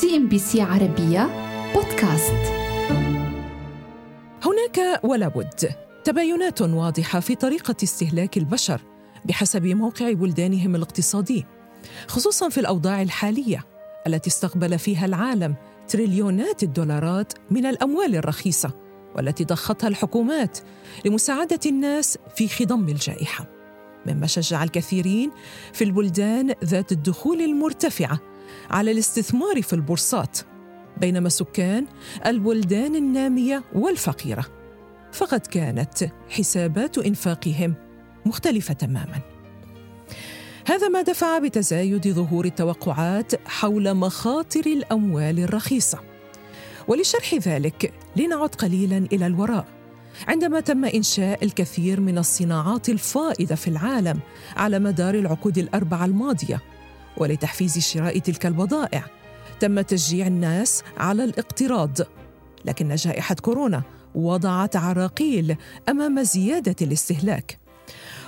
CNBC عربية بودكاست. هناك ولا بد. تباينات واضحة في طريقة استهلاك البشر بحسب موقع بلدانهم الاقتصادي خصوصا في الأوضاع الحالية التي استقبل فيها العالم تريليونات الدولارات من الأموال الرخيصة والتي ضختها الحكومات لمساعدة الناس في خضم الجائحة. مما شجع الكثيرين في البلدان ذات الدخول المرتفعة على الاستثمار في البورصات بينما سكان البلدان النامية والفقيرة. فقد كانت حسابات إنفاقهم مختلفة تماما. هذا ما دفع بتزايد ظهور التوقعات حول مخاطر الأموال الرخيصة. ولشرح ذلك لنعد قليلا إلى الوراء. عندما تم إنشاء الكثير من الصناعات الفائضه في العالم على مدار العقود الأربعة الماضية ولتحفيز شراء تلك البضائع. تم تشجيع الناس على الاقتراض. لكن جائحة كورونا وضعت عراقيل أمام زيادة الاستهلاك.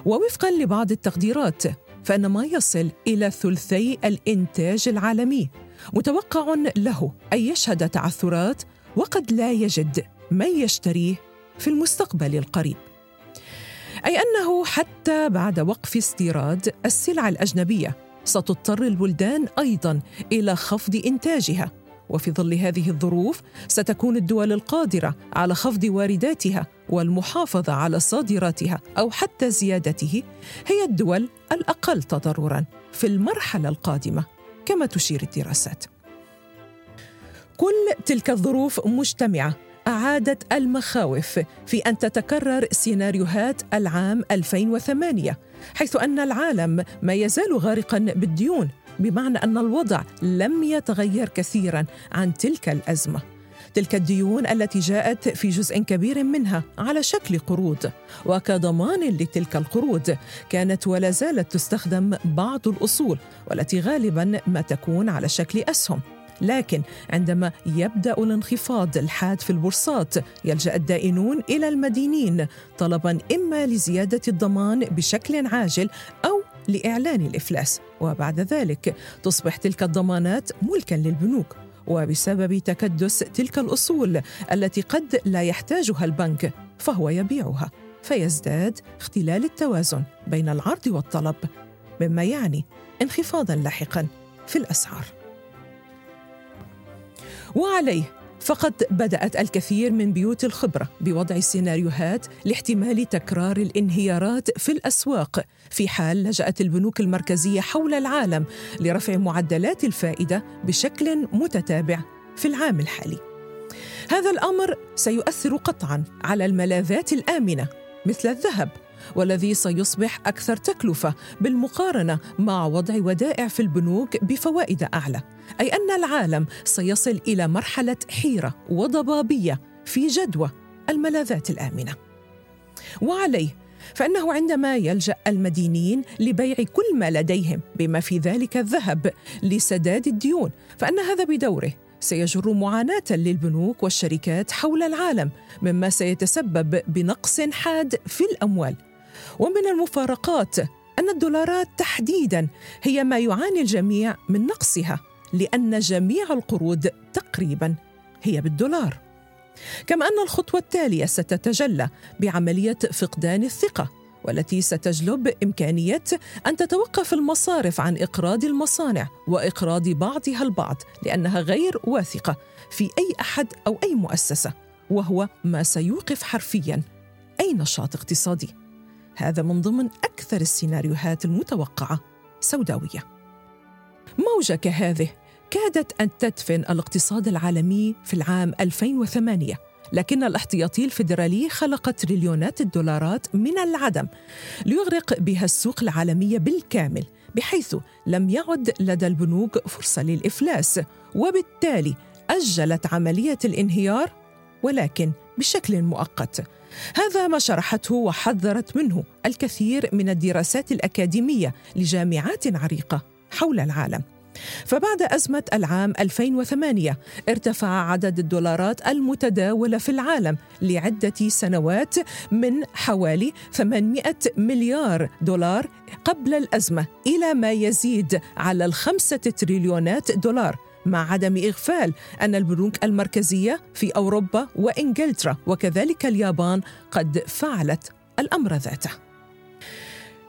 ووفقا لبعض التقديرات فإن ما يصل إلى ثلثي الإنتاج العالمي. متوقع له أن يشهد تعثرات وقد لا يجد من يشتريه في المستقبل القريب. أي أنه حتى بعد وقف استيراد السلع الأجنبية ستضطر البلدان أيضا إلى خفض إنتاجها. وفي ظل هذه الظروف ستكون الدول القادرة على خفض وارداتها والمحافظة على صادراتها أو حتى زيادته هي الدول الأقل تضررا في المرحلة القادمة كما تشير الدراسات. كل تلك الظروف مجتمعة أعادت المخاوف في أن تتكرر سيناريوهات العام 2008 حيث أن العالم ما يزال غارقا بالديون بمعنى أن الوضع لم يتغير كثيرا عن تلك الأزمة. تلك الديون التي جاءت في جزء كبير منها على شكل قروض وكضمان لتلك القروض كانت ولا زالت تستخدم بعض الأصول والتي غالبا ما تكون على شكل أسهم. لكن عندما يبدأ الانخفاض الحاد في البورصات يلجأ الدائنون إلى المدينين طلبا إما لزيادة الضمان بشكل عاجل أو لإعلان الإفلاس. وبعد ذلك تصبح تلك الضمانات ملكا للبنوك. وبسبب تكدس تلك الأصول التي قد لا يحتاجها البنك فهو يبيعها. فيزداد اختلال التوازن بين العرض والطلب مما يعني انخفاضا لاحقا في الأسعار. وعليه. فقد بدأت الكثير من بيوت الخبرة بوضع سيناريوهات لاحتمال تكرار الانهيارات في الأسواق. في حال لجأت البنوك المركزية حول العالم لرفع معدلات الفائدة بشكل متتابع في العام الحالي. هذا الأمر سيؤثر قطعا على الملاذات الآمنة مثل الذهب. والذي سيصبح أكثر تكلفة بالمقارنة مع وضع ودائع في البنوك بفوائد أعلى. أي أن العالم سيصل إلى مرحلة حيرة وضبابية في جدوى الملاذات الآمنة. وعليه فإنه عندما يلجأ المدينين لبيع كل ما لديهم بما في ذلك الذهب لسداد الديون فإن هذا بدوره سيجر معاناة للبنوك والشركات حول العالم مما سيتسبب بنقص حاد في الأموال. ومن المفارقات أن الدولارات تحديدا هي ما يعاني الجميع من نقصها لأن جميع القروض تقريبا هي بالدولار. كما أن الخطوة التالية ستتجلى بعملية فقدان الثقة والتي ستجلب إمكانية أن تتوقف المصارف عن إقراض المصانع وإقراض بعضها البعض لأنها غير واثقة في أي أحد أو أي مؤسسة وهو ما سيوقف حرفيا أي نشاط اقتصادي. هذا من ضمن أكثر السيناريوهات المتوقعة سوداوية. موجة كهذه كادت أن تدفن الاقتصاد العالمي في العام 2008 لكن الاحتياطي الفيدرالي خلق تريليونات الدولارات من العدم ليغرق بها السوق العالمية بالكامل بحيث لم يعد لدى البنوك فرصة للإفلاس وبالتالي أجلت عملية الانهيار ولكن بشكل مؤقت. هذا ما شرحته وحذرت منه الكثير من الدراسات الأكاديمية لجامعات عريقة حول العالم. فبعد أزمة العام 2008 ارتفع عدد الدولارات المتداولة في العالم لعدة سنوات من حوالي 800 مليار دولار قبل الأزمة إلى ما يزيد على الخمسة تريليونات دولار. مع عدم إغفال أن البنوك المركزية في أوروبا وإنجلترا وكذلك اليابان قد فعلت الأمر ذاته.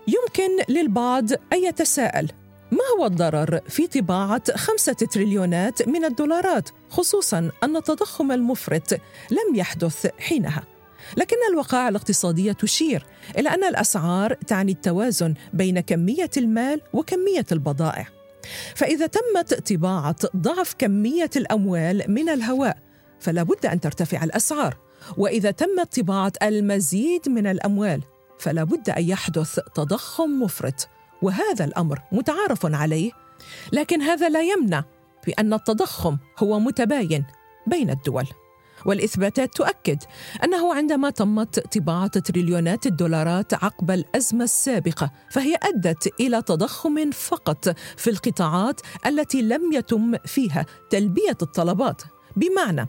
يمكن للبعض أن يتساءل ما هو الضرر في طباعة خمسة تريليونات من الدولارات خصوصا أن التضخم المفرط لم يحدث حينها؟ لكن الوقائع الاقتصادية تشير إلى أن الأسعار تعني التوازن بين كمية المال وكمية البضائع. فإذا تمت طباعة ضعف كمية الأموال من الهواء فلا بد أن ترتفع الأسعار. وإذا تمت طباعة المزيد من الأموال فلا بد أن يحدث تضخم مفرط. وهذا الأمر متعارف عليه لكن هذا لا يمنع بأن التضخم هو متباين بين الدول. والإثباتات تؤكد أنه عندما تمت طباعة تريليونات الدولارات عقب الأزمة السابقة فهي أدت إلى تضخم فقط في القطاعات التي لم يتم فيها تلبية الطلبات. بمعنى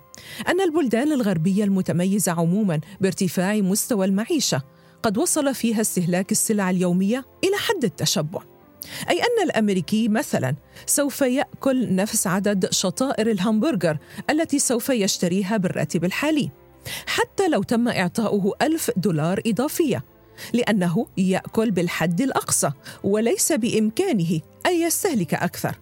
أن البلدان الغربية المتميزة عموما بارتفاع مستوى المعيشة قد وصل فيها استهلاك السلع اليومية إلى حد التشبع. أي أن الأمريكي مثلا سوف يأكل نفس عدد شطائر الهمبرجر التي سوف يشتريها بالراتب الحالي حتى لو تم إعطاؤه ألف دولار إضافية لأنه يأكل بالحد الأقصى وليس بإمكانه أن يستهلك أكثر.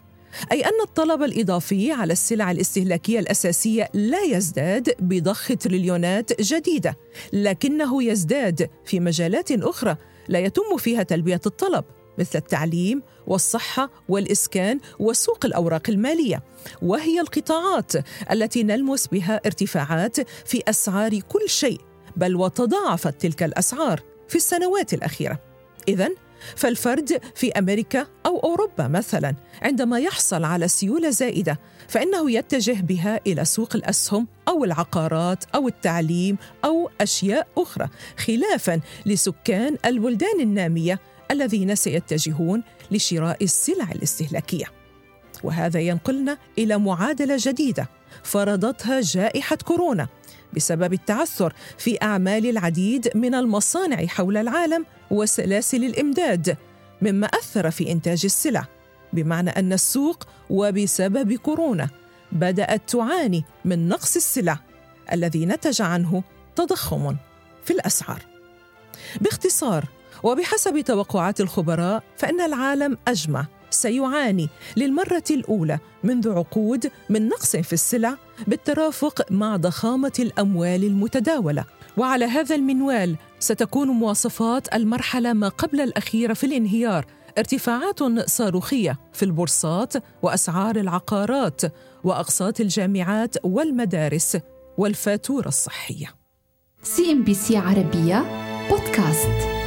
أي أن الطلب الإضافي على السلع الاستهلاكية الأساسية لا يزداد بضخ تريليونات جديدة، لكنه يزداد في مجالات أخرى لا يتم فيها تلبية الطلب. مثل التعليم والصحة والإسكان وسوق الأوراق المالية، وهي القطاعات التي نلمس بها ارتفاعات في أسعار كل شيء، بل وتضاعفت تلك الأسعار في السنوات الأخيرة. إذا فالفرد في أمريكا أو أوروبا مثلا عندما يحصل على سيولة زائدة فإنه يتجه بها إلى سوق الأسهم أو العقارات أو التعليم أو أشياء أخرى خلافا لسكان البلدان النامية الذين سيتجهون لشراء السلع الاستهلاكية. وهذا ينقلنا إلى معادلة جديدة فرضتها جائحة كورونا بسبب التعثر في أعمال العديد من المصانع حول العالم وسلاسل الإمداد مما أثر في إنتاج السلع. بمعنى أن السوق وبسبب كورونا بدأت تعاني من نقص السلع الذي نتج عنه تضخم في الأسعار. باختصار وبحسب توقعات الخبراء فإن العالم أجمع سيعاني للمرة الأولى منذ عقود من نقص في السلع بالترافق مع ضخامة الأموال المتداولة. وعلى هذا المنوال ستكون مواصفات المرحلة ما قبل الاخيره في الانهيار ارتفاعات صاروخية في البورصات وأسعار العقارات وأقساط الجامعات والمدارس والفاتورة الصحية. CNBC عربية بودكاست.